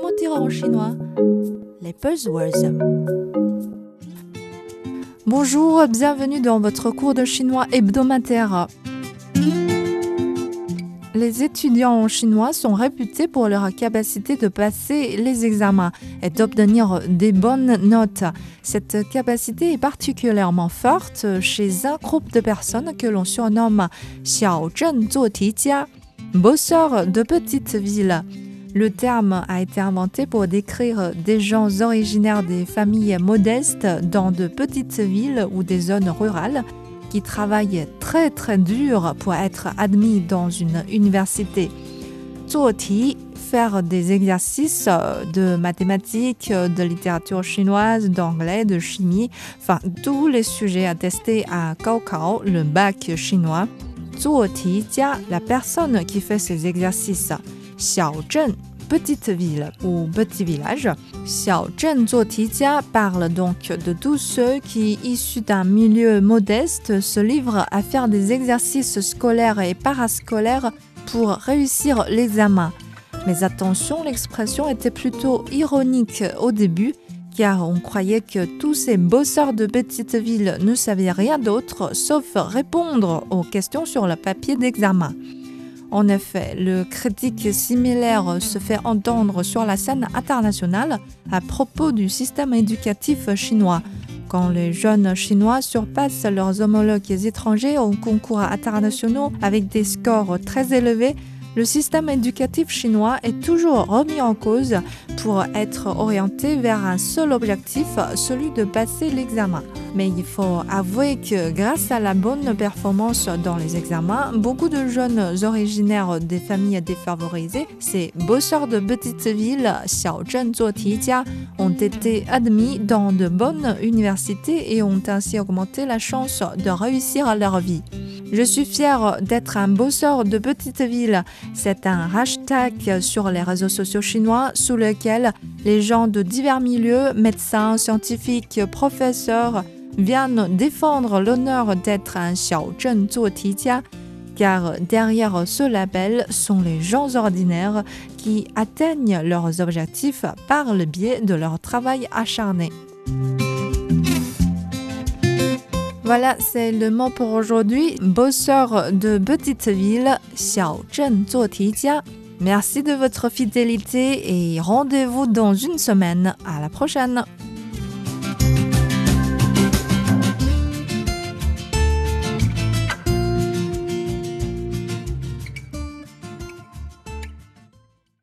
Comment dire en chinois Les buzzwords. Bonjour, bienvenue dans votre cours de chinois hebdomadaire. Les étudiants en chinois sont réputés pour leur capacité de passer les examens et d'obtenir des bonnes notes. Cette capacité est particulièrement forte chez un groupe de personnes que l'on surnomme Xiao Zhen Jia, bosseurs de petites villes. Le terme a été inventé pour décrire des gens originaires des familles modestes dans de petites villes ou des zones rurales qui travaillent très très dur pour être admis dans une université. Zuoti, faire des exercices de mathématiques, de littérature chinoise, d'anglais, de chimie, enfin tous les sujets attestés à Kaokao, le bac chinois. Zuoti la personne qui fait ces exercices. Xiaozhen, petite ville ou petit village. Xiaozhen parle donc de tous ceux qui, issus d'un milieu modeste, se livrent à faire des exercices scolaires et parascolaires pour réussir l'examen. Mais attention, l'expression était plutôt ironique au début, car on croyait que tous ces bosseurs de petites villes ne savaient rien d'autre sauf répondre aux questions sur le papier d'examen. En effet, le critique similaire se fait entendre sur la scène internationale à propos du système éducatif chinois. Quand les jeunes Chinois surpassent leurs homologues étrangers aux concours internationaux avec des scores très élevés, le système éducatif chinois est toujours remis en cause pour être orienté vers un seul objectif, celui de passer l'examen. Mais il faut avouer que grâce à la bonne performance dans les examens, beaucoup de jeunes originaires des familles défavorisées, ces bosseurs de petites villes, Xiaozhen ont été admis dans de bonnes universités et ont ainsi augmenté la chance de réussir leur vie. Je suis fière d'être un bosseur de petite ville. C'est un hashtag sur les réseaux sociaux chinois sous lequel les gens de divers milieux, médecins, scientifiques, professeurs, viennent défendre l'honneur d'être un Xiaozhen Zuotijia car derrière ce label sont les gens ordinaires qui atteignent leurs objectifs par le biais de leur travail acharné. Voilà, c'est le mot pour aujourd'hui. Bosseur de petite ville, Xiao Zhen. Merci de votre fidélité et rendez-vous dans une semaine. À la prochaine!